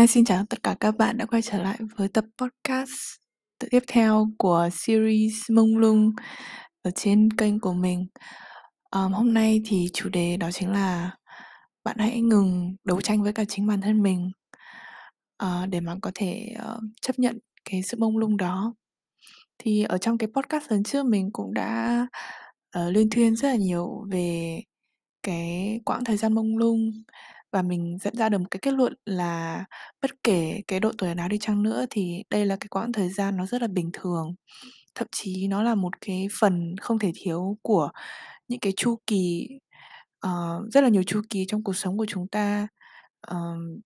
Hi, xin chào tất cả các bạn đã quay trở lại với tập podcast tiếp theo của series Mông Lung ở trên kênh của mình. Um, hôm nay thì chủ đề đó chính là bạn hãy ngừng đấu tranh với cả chính bản thân mình uh, để mà có thể uh, chấp nhận cái sự mông lung đó. Thì ở trong cái podcast lần trước mình cũng đã ờ, uh, liên thuyên rất là nhiều về cái quãng thời gian mông lung và mình dẫn ra được một cái kết luận là bất kể cái độ tuổi nào đi chăng nữa thì đây là cái quãng thời gian nó rất là bình thường. Thậm chí nó là một cái phần không thể thiếu của những cái chu kỳ ờ, rất là nhiều chu kỳ trong cuộc sống của chúng ta. Ờm,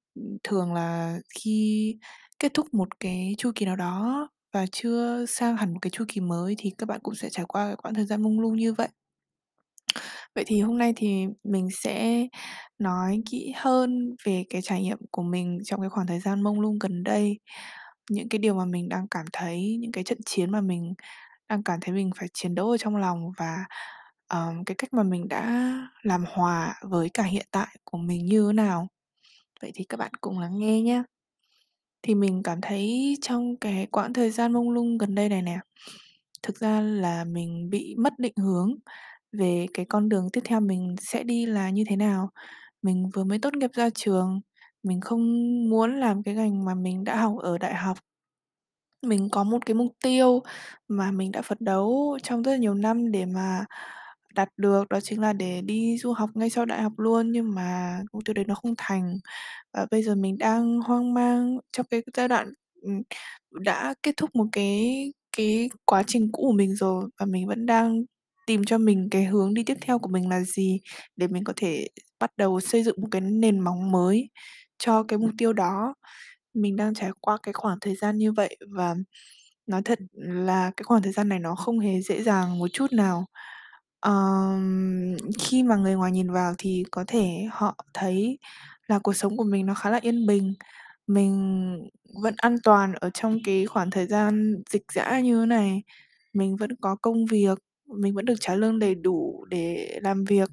thường là khi kết thúc một cái chu kỳ nào đó và chưa sang hẳn một cái chu kỳ mới thì các bạn cũng sẽ trải qua cái quãng thời gian mông lung như vậy. Vậy thì hôm nay thì mình sẽ nói kỹ hơn về cái trải nghiệm của mình trong cái khoảng thời gian mông lung gần đây. Những cái điều mà mình đang cảm thấy, những cái trận chiến mà mình đang cảm thấy mình phải chiến đấu ở trong lòng và, ờm, cái cách mà mình đã làm hòa với cả hiện tại của mình như thế nào. Vậy thì các bạn cùng lắng nghe nhé. Thì mình cảm thấy trong cái quãng thời gian mông lung gần đây này nè, thực ra là mình bị mất định hướng về cái con đường tiếp theo mình sẽ đi là như thế nào. Mình vừa mới tốt nghiệp ra trường, mình không muốn làm cái ngành mà mình đã học ở đại học. Mình có một cái mục tiêu mà mình đã phấn đấu trong rất là nhiều năm để mà đạt được, đó chính là để đi du học ngay sau đại học luôn, nhưng mà mục tiêu đấy nó không thành. Và bây giờ mình đang hoang mang trong cái giai đoạn, ừm, đã kết thúc một cái cái quá trình cũ của mình rồi và mình vẫn đang tìm cho mình cái hướng đi tiếp theo của mình là gì để mình có thể bắt đầu xây dựng một cái nền móng mới cho cái mục tiêu đó. Mình đang trải qua cái khoảng thời gian như vậy và nói thật là cái khoảng thời gian này nó không hề dễ dàng một chút nào. Ờm, khi mà người ngoài nhìn vào thì có thể họ thấy là cuộc sống của mình nó khá là yên bình. Mình vẫn an toàn ở trong cái khoảng thời gian dịch dã như thế này. Mình vẫn có công việc, mình vẫn được trả lương đầy đủ để làm việc.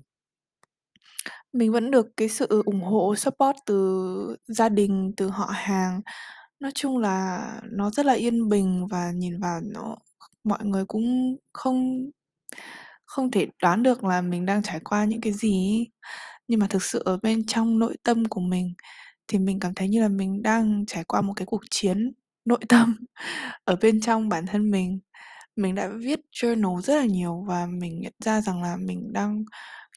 Mình vẫn được cái sự ủng hộ, support từ gia đình, từ họ hàng. Nói chung là nó rất là yên bình và nhìn vào nó mọi người cũng không không thể đoán được là mình đang trải qua những cái gì ấy. Nhưng mà thực sự ở bên trong nội tâm của mình thì mình cảm thấy như là mình đang trải qua một cái cuộc chiến nội tâm ở bên trong bản thân mình. Mình đã viết journal rất là nhiều và mình nhận ra rằng là mình đang,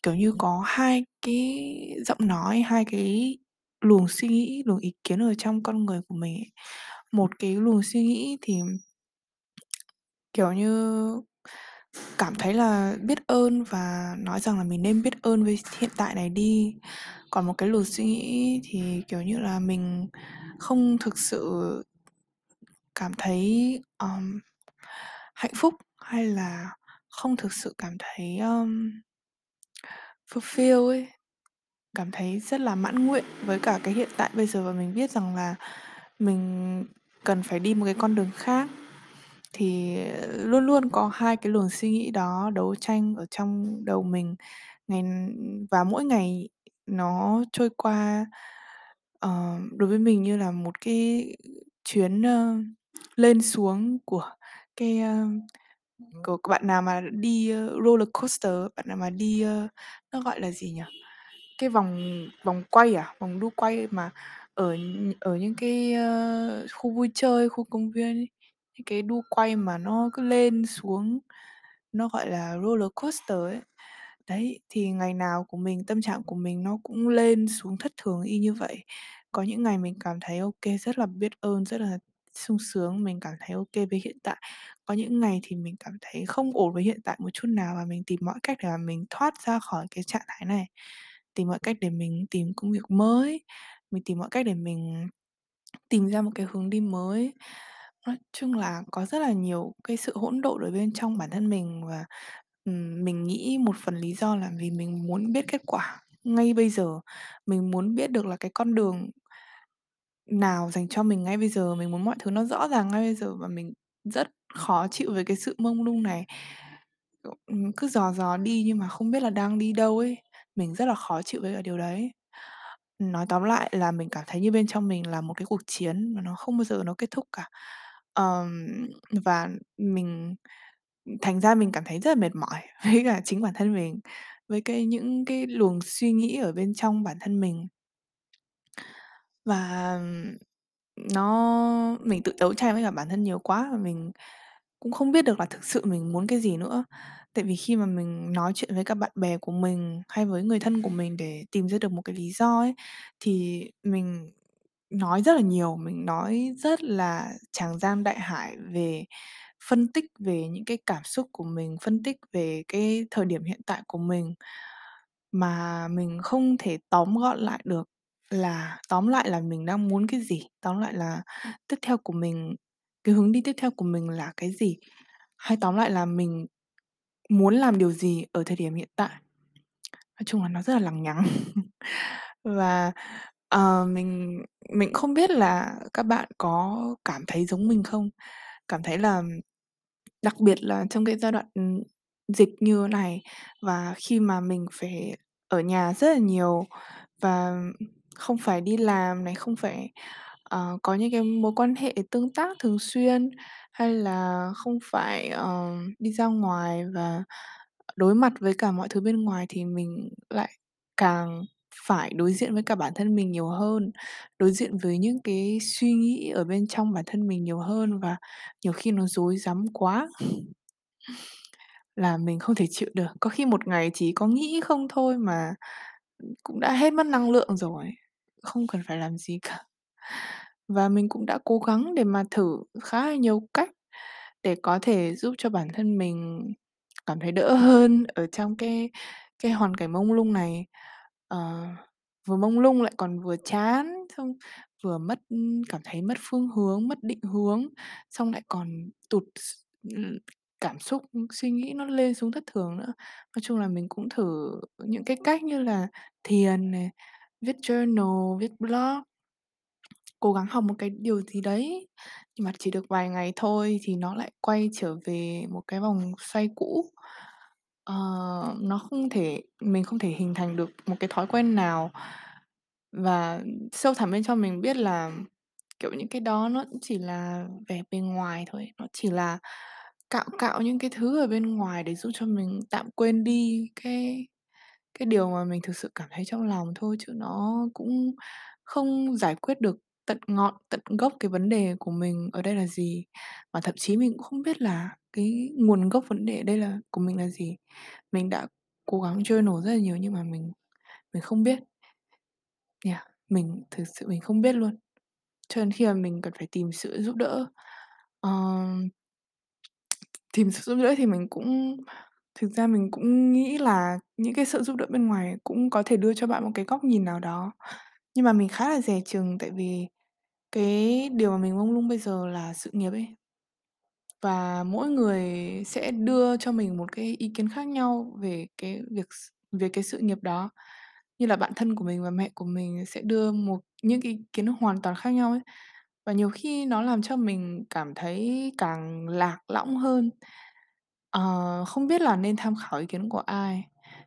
kiểu như, có hai cái giọng nói, hai cái luồng suy nghĩ, luồng ý kiến ở trong con người của mình ấy. Một cái luồng suy nghĩ thì kiểu như, cảm thấy là biết ơn và nói rằng là mình nên biết ơn với hiện tại này đi. Còn một cái luồng suy nghĩ thì, kiểu như là, mình không thực sự cảm thấy, ờm, hạnh phúc hay là không thực sự cảm thấy, um, fulfill ấy, cảm thấy rất là mãn nguyện với cả cái hiện tại bây giờ và mình biết rằng là mình cần phải đi một cái con đường khác. Thì luôn luôn có hai cái luồng suy nghĩ đó đấu tranh ở trong đầu mình, ngày và mỗi ngày nó trôi qua, uh, đối với mình như là một cái chuyến, uh, lên xuống của cái, ơ của bạn nào mà đi, ơ, roller coaster, bạn nào mà đi, ơ, nó gọi là gì nhỉ? Cái vòng vòng quay à? Vòng đu quay mà ở ở những cái, ơ, khu vui chơi, khu công viên ấy, những cái đu quay mà nó cứ lên xuống, nó gọi là roller coaster ấy. Đấy, thì ngày nào của mình, tâm trạng của mình nó cũng lên xuống thất thường y như vậy. Có những ngày mình cảm thấy ô kê, rất là biết ơn, rất là sung sướng, mình cảm thấy ok với hiện tại. Có những ngày thì mình cảm thấy không ổn với hiện tại một chút nào và mình tìm mọi cách để mà mình thoát ra khỏi cái trạng thái này. Tìm mọi cách để mình tìm công việc mới, mình tìm mọi cách để mình tìm ra một cái hướng đi mới. Nói chung là có rất là nhiều cái sự hỗn độn ở bên trong bản thân mình và, ừm, mình nghĩ một phần lý do là vì mình muốn biết kết quả ngay bây giờ. Mình muốn biết được là cái con đường nào dành cho mình ngay bây giờ, mình muốn mọi thứ nó rõ ràng ngay bây giờ và mình rất khó chịu với cái sự mông lung này. Kiểu, ừm, cứ dò dò đi nhưng mà không biết là đang đi đâu ấy, mình rất là khó chịu với cả điều đấy. nói tóm lại là mình cảm thấy như bên trong mình là một cái cuộc chiến mà nó không bao giờ nó kết thúc cả. Ờm, và mình thành ra mình cảm thấy rất là mệt mỏi với cả chính bản thân mình, với cái những cái luồng suy nghĩ ở bên trong bản thân mình. Và nó mình tự đấu tranh với cả bản thân nhiều quá và mình cũng không biết được là thực sự mình muốn cái gì nữa. Tại vì khi mà mình nói chuyện với cả bạn bè của mình hay với người thân của mình để tìm ra được một cái lý do ấy, thì mình nói rất là nhiều, mình nói rất là tràng giang đại hải về phân tích về những cái cảm xúc của mình, phân tích về cái thời điểm hiện tại của mình, mà mình không thể tóm gọn lại được là tóm lại là mình đang muốn cái gì, tóm lại là tiếp theo của mình cái hướng đi tiếp theo của mình là cái gì, hay tóm lại là mình muốn làm điều gì ở thời điểm hiện tại. Nói chung là nó rất là lằng nhằng. Và, ờ, mình mình không biết là các bạn có cảm thấy giống mình không? Cảm thấy là đặc biệt là trong cái giai đoạn, ừm, dịch như này và khi mà mình phải ở nhà rất là nhiều và không phải đi làm này, không phải, ờ, có những cái mối quan hệ tương tác thường xuyên, hay là không phải, ờ, đi ra ngoài và đối mặt với cả mọi thứ bên ngoài thì mình lại càng phải đối diện với cả bản thân mình nhiều hơn, đối diện với những cái suy nghĩ ở bên trong bản thân mình nhiều hơn và nhiều khi nó rối rắm quá. Là mình không thể chịu được, có khi một ngày chỉ có nghĩ không thôi mà, cũng đã hết mất năng lượng rồi, không cần phải làm gì cả. Và mình cũng đã cố gắng để mà thử khá là nhiều cách để có thể giúp cho bản thân mình cảm thấy đỡ hơn ở trong cái cái hoàn cảnh mông lung này. Ờ, vừa mông lung lại còn vừa chán, xong vừa mất ừ, cảm thấy mất phương hướng, mất định hướng, xong lại còn tụt s ừm, cảm xúc, ừ, suy nghĩ nó lên xuống thất thường nữa. Nói chung là mình cũng thử những cái cách như là thiền này, viết journal, viết blog. Cố gắng học một cái điều gì đấy, nhưng mà chỉ được vài ngày thôi thì nó lại quay trở về một cái vòng xoay cũ. Ờ, nó không thể mình không thể hình thành được một cái thói quen nào. Và sâu thẳm bên trong mình biết là, kiểu, những cái đó nó cũng chỉ là vẻ bên ngoài thôi, nó chỉ là cạo cạo những cái thứ ở bên ngoài để giúp cho mình tạm quên đi cái cái điều mà mình thực sự cảm thấy trong lòng thôi, chứ nó cũng không giải quyết được tận ngọn, tận gốc cái vấn đề của mình ở đây là gì. Và thậm chí mình cũng không biết là cái nguồn gốc vấn đề ở đây là của mình là gì. Mình đã cố gắng journal rất là nhiều nhưng mà mình mình không biết. Yeah, mình thực sự mình không biết luôn, cho đến khi mà mình cần phải tìm sự giúp đỡ. Ờm. Tìm sự giúp đỡ thì mình cũng thực ra mình cũng nghĩ là những cái sự giúp đỡ bên ngoài cũng có thể đưa cho bạn một cái góc nhìn nào đó. Nhưng mà mình khá là dè chừng tại vì cái điều mà mình mông lung bây giờ là sự nghiệp ấy. Và mỗi người sẽ đưa cho mình một cái ý kiến khác nhau về cái việc s, về cái sự nghiệp đó. Như là bạn thân của mình và mẹ của mình sẽ đưa một, những cái ý kiến hoàn toàn khác nhau ấy. Và nhiều khi nó làm cho mình cảm thấy càng lạc lõng hơn. Ờ, không biết là nên tham khảo ý kiến của ai.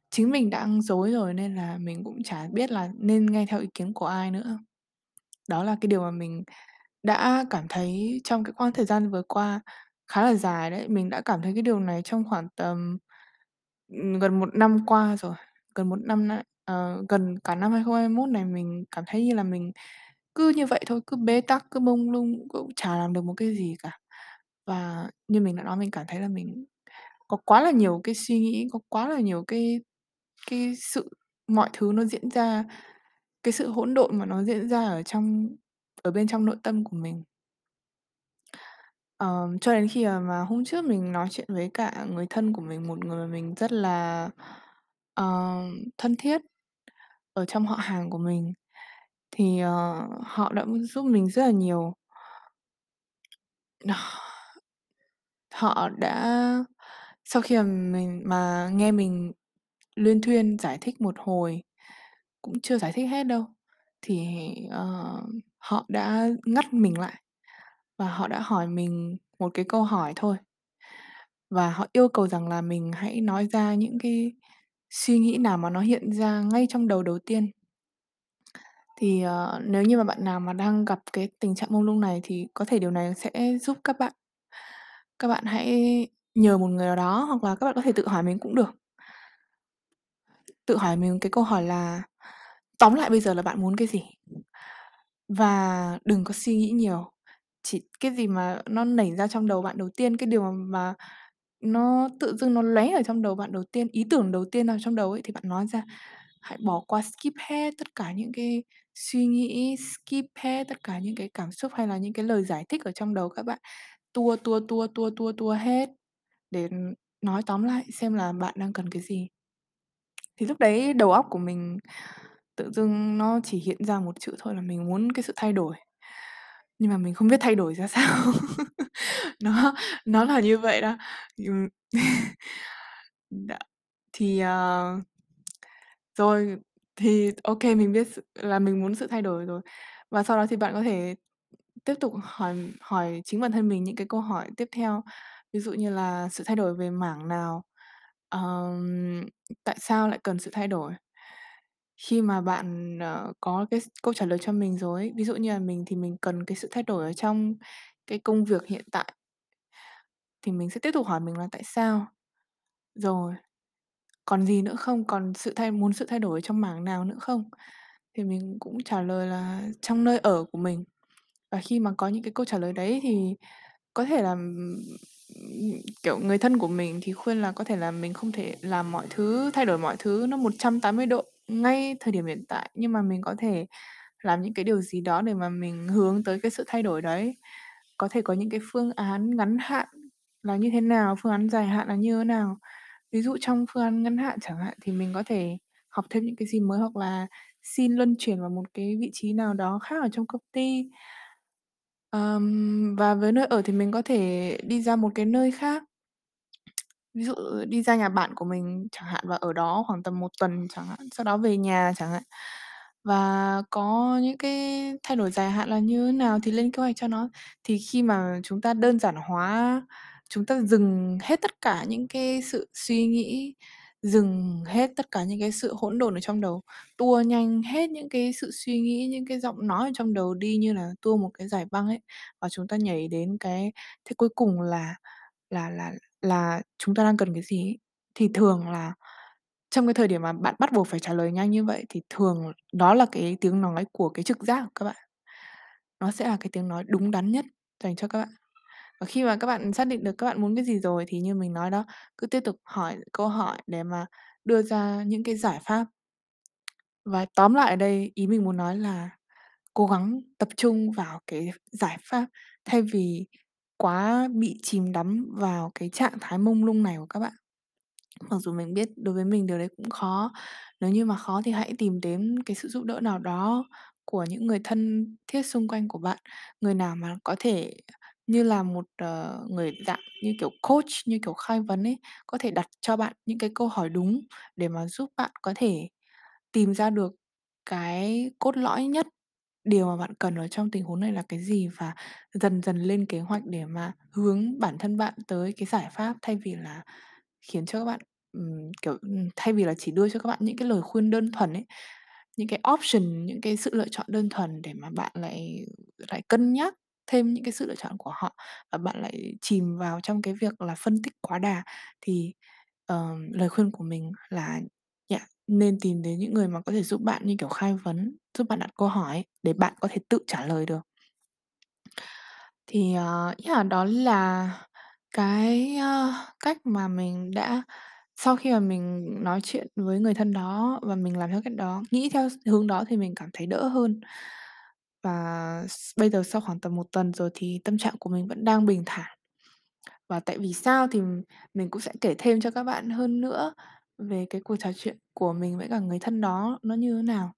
Chính mình đang dối rồi nên là mình cũng chả biết là nên nghe theo ý kiến của ai nữa. Đó là cái điều mà mình đã cảm thấy trong cái quãng thời gian vừa qua khá là dài đấy. Mình đã cảm thấy cái điều này trong khoảng tầm, ừm, gần 1 năm qua rồi, gần 1 năm nay ờ, gần cả năm 2021 này mình cảm thấy như là mình cứ như vậy thôi, cứ bế tắc, cứ mông lung, cũng chả làm được một cái gì cả. Và như mình đã nói mình cảm thấy là mình có quá là nhiều cái suy nghĩ, có quá là nhiều cái cái sự mọi thứ nó diễn ra, cái sự hỗn độn mà nó diễn ra ở trong ở bên trong nội tâm của mình. Ờm, cho đến khi mà mà hôm trước mình nói chuyện với cả người thân của mình, một người mà mình rất là, ờ, thân thiết ở trong họ hàng của mình, thì, ờ, họ đã giúp mình rất là nhiều. Họ đã sau khi mà mình mà nghe mình luyên thuyên giải thích một hồi, cũng chưa giải thích hết đâu, thì, ờ, họ đã ngắt mình lại và họ đã hỏi mình một cái câu hỏi thôi. Và họ yêu cầu rằng là mình hãy nói ra những cái suy nghĩ nào mà nó hiện ra ngay trong đầu đầu tiên. Thì, ờ, nếu như mà bạn nào mà đang gặp cái tình trạng mông lung này thì có thể điều này sẽ giúp các bạn. Các bạn hãy nhờ một người nào đó hoặc là các bạn có thể tự hỏi mình cũng được. Tự hỏi mình cái câu hỏi là tóm lại bây giờ là bạn muốn cái gì? Và đừng có suy nghĩ nhiều, chỉ cái gì mà nó nảy ra trong đầu bạn đầu tiên, cái điều mà mà nó tự dưng nó lóe ở trong đầu bạn đầu tiên, ý tưởng đầu tiên nào trong đầu ấy thì bạn nói ra. Hãy bỏ qua, skip hết tất cả những cái suy nghĩ, skip hết tất cả những cái cảm xúc hay là những cái lời giải thích ở trong đầu các bạn. Tua, tua, tua, tua, tua, tua hết để nói tóm lại xem là bạn đang cần cái gì. Thì lúc đấy đầu óc của mình tự dưng nó chỉ hiện ra một chữ thôi là mình muốn cái sự thay đổi. Nhưng mà mình không biết thay đổi ra sao. Nó nó là như vậy đó. Thì, uh, rồi, thì ok mình biết là mình muốn sự thay đổi rồi. Và sau đó thì bạn có thể tiếp tục hỏi hỏi chính bản thân mình những cái câu hỏi tiếp theo. Ví dụ như là sự thay đổi về mảng nào? Ờm, tại sao lại cần sự thay đổi? Khi mà bạn, ờ, có cái s câu trả lời cho mình rồi ấy, ví dụ như là mình thì mình cần cái sự thay đổi ở trong cái công việc hiện tại. Thì mình sẽ tiếp tục hỏi mình là tại sao? Rồi, còn gì nữa không? Còn sự thay muốn sự thay đổi ở trong mảng nào nữa không? Thì mình cũng trả lời là trong nơi ở của mình. Và khi mà có những cái câu trả lời đấy thì có thể là, ừm, kiểu, người thân của mình thì khuyên là có thể là mình không thể làm mọi thứ, thay đổi mọi thứ nó 180 độ ngay thời điểm hiện tại, nhưng mà mình có thể làm những cái điều gì đó để mà mình hướng tới cái sự thay đổi đấy. Có thể có những cái phương án ngắn hạn là như thế nào, phương án dài hạn là như thế nào. Ví dụ trong phương án ngắn hạn chẳng hạn thì mình có thể học thêm những cái gì mới hoặc là xin luân chuyển vào một cái vị trí nào đó khác ở trong công ty. Ờm, và với nơi ở thì mình có thể đi ra một cái nơi khác. Ví dụ ờ, đi ra nhà bạn của mình chẳng hạn và ở đó khoảng tầm 1 tuần chẳng hạn, sau đó về nhà chẳng hạn. Và có những cái thay đổi dài hạn là như thế nào thì lên kế hoạch cho nó. Thì khi mà chúng ta đơn giản hóa, chúng ta dừng hết tất cả những cái sự suy nghĩ, dừng hết tất cả những cái sự hỗn độn ở trong đầu, tua nhanh hết những cái sự suy nghĩ, những cái giọng nói ở trong đầu đi như là tua một cái dải băng ấy, và chúng ta nhảy đến cái thế cuối cùng là là là là chúng ta đang cần cái gì ấy. Thì thường là trong cái thời điểm mà bạn bắt buộc phải trả lời nhanh như vậy thì thường đó là cái tiếng nói của cái trực giác của các bạn. Nó sẽ là cái tiếng nói đúng đắn nhất dành cho các bạn. Và khi mà các bạn xác định được các bạn muốn cái gì rồi thì như mình nói đó, cứ tiếp tục hỏi câu hỏi để mà đưa ra những cái giải pháp. Và tóm lại ở đây, ý mình muốn nói là cố gắng tập trung vào cái giải pháp thay vì quá bị chìm đắm vào cái trạng thái mông lung này của các bạn. Mặc dù mình biết đối với mình điều đấy cũng khó, nếu như mà khó thì hãy tìm đến cái sự giúp đỡ nào đó của những người thân thiết xung quanh của bạn. Người nào mà có thể như là một, ờ, người dạng như kiểu coach, như kiểu khai vấn ấy, có thể đặt cho bạn những cái câu hỏi đúng để mà giúp bạn có thể tìm ra được cái cốt lõi nhất, điều mà bạn cần ở trong tình huống này là cái gì? Và dần dần lên kế hoạch để mà hướng bản thân bạn tới cái giải pháp thay vì là khiến cho các bạn, ừm, kiểu, ừm, thay vì là chỉ đưa cho các bạn những cái lời khuyên đơn thuần ấy, những cái option, những cái sự lựa chọn đơn thuần để mà bạn lại lại cân nhắc thêm những cái sự lựa chọn của họ và bạn lại chìm vào trong cái việc là phân tích quá đà. Thì, ờ, lời khuyên của mình là yeah, nên tìm đến những người mà có thể giúp bạn như kiểu khai vấn, giúp bạn đặt câu hỏi ấy, để bạn có thể tự trả lời được. Thì, ờ, yeah, đó là cái, ơ, cách mà mình đã sau khi mà mình nói chuyện với người thân đó và mình làm theo cách đó, nghĩ theo s hướng đó thì mình cảm thấy đỡ hơn. Và s bây giờ sau khoảng tầm 1 tuần rồi thì tâm trạng của mình vẫn đang bình thản. Và tại vì sao thì mình cũng sẽ kể thêm cho các bạn hơn nữa về cái cuộc trò chuyện của mình với cả người thân đó nó như thế nào.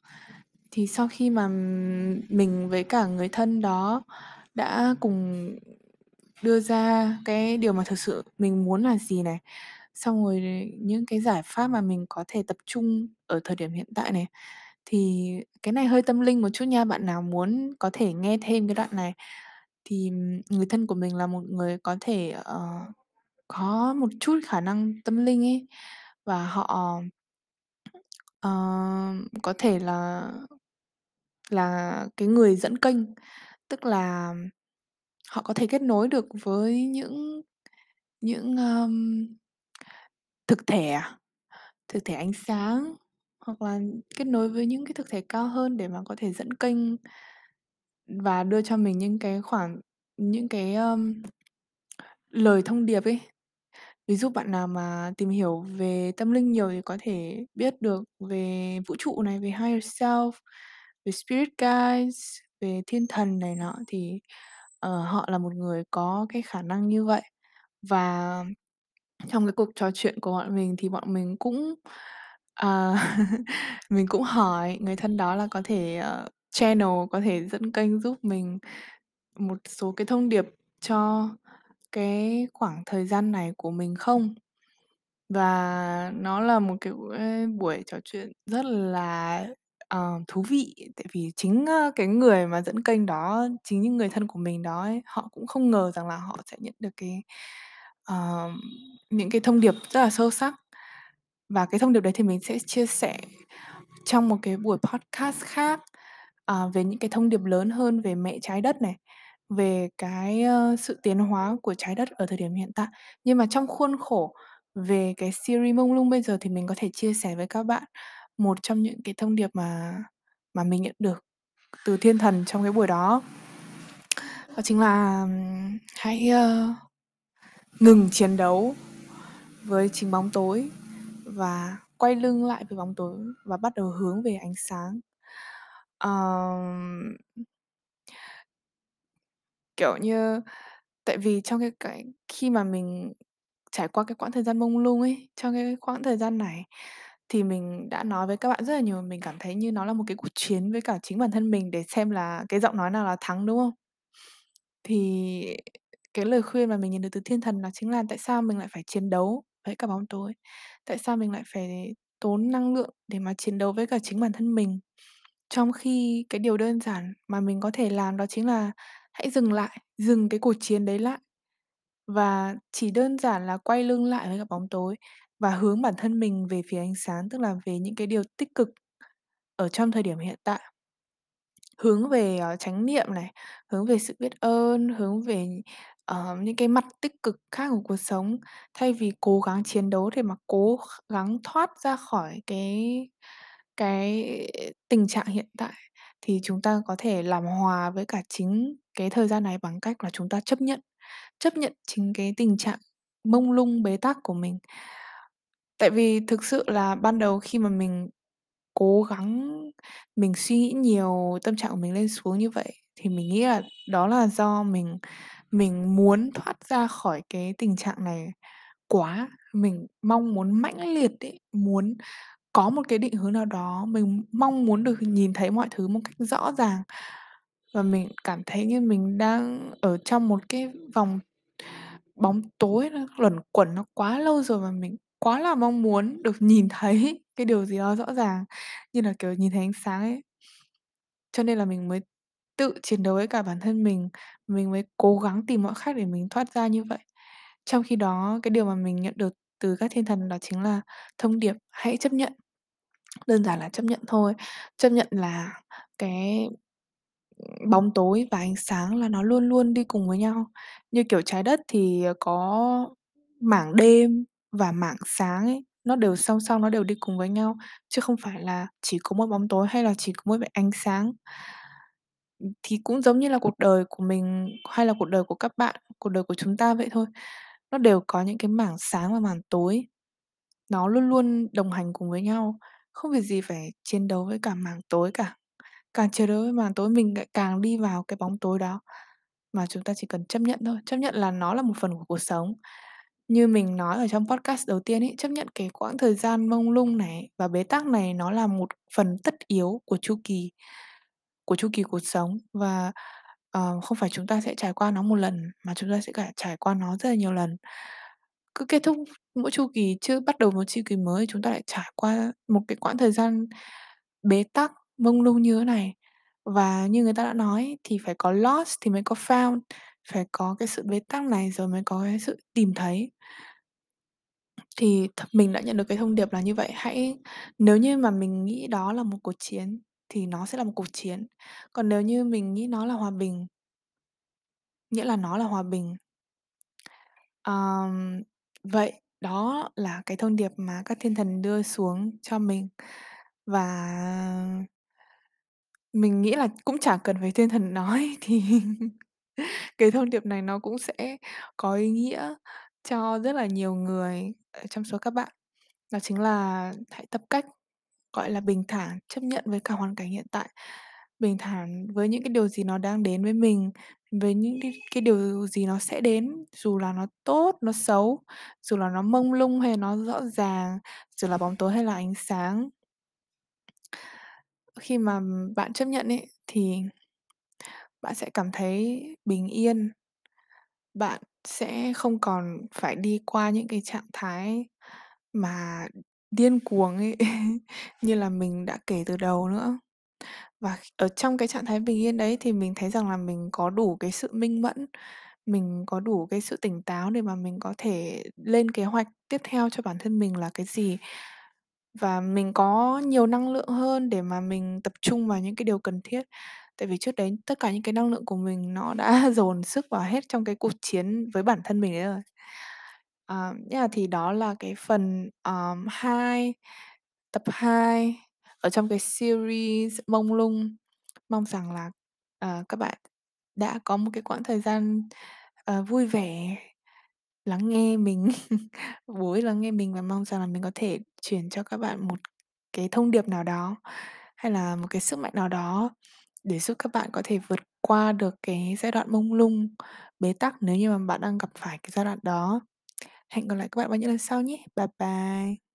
Thì sau khi mà, mình với cả người thân đó đã cùng đưa ra cái điều mà thực sự mình muốn là gì này, xong rồi những cái giải pháp mà mình có thể tập trung ở thời điểm hiện tại này. Thì cái này hơi tâm linh một chút nha, bạn nào muốn có thể nghe thêm cái đoạn này. Thì, người thân của mình là một người có thể, ờ, có một chút khả năng tâm linh ấy, và họ, ờ, có thể là là cái người dẫn kênh, tức là họ có thể kết nối được với những những, ờm, thực thể à? Thực thể ánh sáng, hoặc là kết nối với những cái thực thể cao hơn để mà có thể dẫn kênh và đưa cho mình những cái khoảng những cái, ờm, lời thông điệp ấy. Ví dụ bạn nào mà tìm hiểu về tâm linh nhiều thì có thể biết được về vũ trụ này, về higher self, về spirit guides, về thiên thần này nọ thì, ờ, họ là một người có cái khả năng như vậy. Và trong cái cuộc trò chuyện của bọn mình thì bọn mình cũng, ờ, mình cũng hỏi người thân đó là có thể, ờ, channel, có thể dẫn kênh giúp mình một số cái thông điệp cho cái khoảng thời gian này của mình không? Và nó là một cái buổi buổi trò chuyện rất là, ờ, thú vị, tại vì chính, ơ, cái người mà dẫn kênh đó, chính những người thân của mình đó ấy, họ cũng không ngờ rằng là họ sẽ nhận được cái, ờm, những cái thông điệp rất là sâu sắc. Và cái thông điệp đấy thì mình sẽ chia sẻ trong một cái buổi podcast khác, à, về những cái thông điệp lớn hơn về mẹ Trái Đất này, về cái, uh, sự tiến hóa của Trái Đất ở thời điểm hiện tại. Nhưng mà trong khuôn khổ về cái series Mông Lung bây giờ thì mình có thể chia sẻ với các bạn một trong những cái thông điệp mà mà mình nhận được từ thiên thần trong cái buổi đó. Đó chính là, hãy, uh, ngừng chiến đấu với chính bóng tối và quay lưng lại với bóng tối và bắt đầu hướng về ánh sáng. um, Kiểu như, tại vì trong cái cái khi mà mình trải qua cái quãng thời gian mông lung ấy, trong cái quãng thời gian này thì mình đã nói với các bạn rất là nhiều, mình cảm thấy như nó là một cái cuộc chiến với cả chính bản thân mình để xem là cái giọng nói nào là thắng, đúng không? Thì cái lời khuyên mà mình nhận được từ thiên thần đó chính là tại sao mình lại phải chiến đấu với cả bóng tối? Tại sao mình lại phải tốn năng lượng để mà chiến đấu với cả chính bản thân mình? Trong khi cái điều đơn giản mà mình có thể làm đó chính là hãy dừng lại, dừng cái cuộc chiến đấy lại và chỉ đơn giản là quay lưng lại với cả bóng tối và hướng bản thân mình về phía ánh sáng, tức là về những cái điều tích cực ở trong thời điểm hiện tại. Hướng về, ờ, chánh niệm này, hướng về sự biết ơn, hướng về, ờ, những cái mặt tích cực khác của cuộc sống, thay vì cố gắng chiến đấu để mà cố kh gắng thoát ra khỏi cái cái tình trạng hiện tại, thì chúng ta có thể làm hòa với cả chính cái thời gian này bằng cách là chúng ta chấp nhận, chấp nhận chính cái tình trạng mông lung, bế tắc của mình. Tại vì thực sự là ban đầu khi mà mình cố gắng mình suy nghĩ nhiều, tâm trạng của mình lên xuống như vậy thì mình nghĩ là đó là do mình mình muốn thoát ra khỏi cái tình trạng này quá. Mình mong muốn mãnh liệt ấy, muốn có một cái định hướng nào đó, mình mong muốn được nhìn thấy mọi thứ một cách rõ ràng. Và mình cảm thấy như mình đang ở trong một cái vòng bóng tối nó luẩn quẩn nó quá lâu rồi và mình quá là mong muốn được nhìn thấy cái điều gì đó rõ ràng, như là, kiểu, nhìn thấy ánh sáng ấy. Cho nên là mình mới tự chiến đấu với cả bản thân mình, mình mới cố gắng tìm mọi cách để mình thoát ra như vậy. Trong khi đó cái điều mà mình nhận được từ các thiên thần đó chính là thông điệp hãy chấp nhận. Đơn giản là chấp nhận thôi, chấp nhận là cái, bóng tối và ánh sáng là nó luôn luôn đi cùng với nhau. Như kiểu Trái Đất thì, có mảng đêm và mảng sáng ấy, nó đều song song, nó đều đi cùng với nhau, chứ không phải là chỉ có mỗi bóng tối hay là chỉ có mỗi ánh sáng. Ừm, thì cũng giống như là cuộc đời của mình hay là cuộc đời của các bạn, cuộc đời của chúng ta vậy thôi. Nó đều có những cái mảng sáng và mảng tối, nó luôn luôn đồng hành cùng với nhau, không việc gì phải chiến đấu với cả mảng tối cả. Càng chiến đấu với mảng tối mình lại càng đi vào cái bóng tối đó, mà chúng ta chỉ cần chấp nhận thôi, chấp nhận là nó là một phần của cuộc sống. Như mình nói ở trong podcast đầu tiên ấy, chấp nhận cái quãng thời gian mông lung này và bế tắc này nó là một phần tất yếu của chu kỳ của chu kỳ cuộc sống và, ờ, không phải chúng ta sẽ trải qua nó một lần, mà chúng ta sẽ cả trải qua nó rất là nhiều lần. Cứ kết thúc mỗi chu kỳ chứ bắt đầu một chu kỳ mới, chúng ta lại trải qua một cái quãng thời gian bế tắc, mông lung như thế này. Và như người ta đã nói thì phải có lost thì mới có found, phải có cái sự bế tắc này rồi mới có cái sự tìm thấy. Thì th mình đã nhận được cái thông điệp là như vậy, hãy nếu như mà mình nghĩ đó là một cuộc chiến thì nó sẽ là một cuộc chiến. Còn nếu như mình nghĩ nó là hòa bình nghĩa là nó là hòa bình. Ờm, vậy đó là cái thông điệp mà các thiên thần đưa xuống cho mình. Và mình nghĩ là cũng chả cần phải thiên thần nói thì cái thông điệp này nó cũng sẽ có ý nghĩa cho rất là nhiều người trong số các bạn. Đó chính là hãy tập cách, gọi là, bình thản, chấp nhận với cả hoàn cảnh hiện tại, bình thản với những cái điều gì nó đang đến với mình, với những cái cái điều gì nó sẽ đến, dù là nó tốt, nó xấu, dù là nó mông lung hay nó rõ ràng, dù là bóng tối hay là ánh sáng. Khi mà bạn chấp nhận ấy, thì bạn sẽ cảm thấy bình yên. Bạn sẽ không còn phải đi qua những cái trạng thái mà điên cuồng ấy, như là mình đã kể từ đầu nữa. Và ở trong cái trạng thái bình yên đấy thì mình thấy rằng là mình có đủ cái sự minh mẫn, mình có đủ cái sự tỉnh táo để mà mình có thể lên kế hoạch tiếp theo cho bản thân mình là cái gì. Và mình có nhiều năng lượng hơn để mà mình tập trung vào những cái điều cần thiết. Tại vì trước đấy tất cả những cái năng lượng của mình nó đã dồn sức vào hết trong cái cuộc chiến với bản thân mình đấy rồi. Ờ, yeah, thì đó là cái phần, ờm, 2, tập 2 ở trong cái series Mông Lung. Mong rằng là, ờ, các bạn đã có một cái quãng thời gian, ờ, vui vẻ lắng nghe mình, bổ lắng nghe mình và mong rằng là mình có thể truyền cho các bạn một cái thông điệp nào đó, hay là một cái sức mạnh nào đó để giúp các bạn có thể vượt qua được cái giai đoạn mông lung, bế tắc nếu như mà bạn đang gặp phải cái giai đoạn đó. Hẹn gặp lại các bạn vào những lần sau nhé. Bye bye.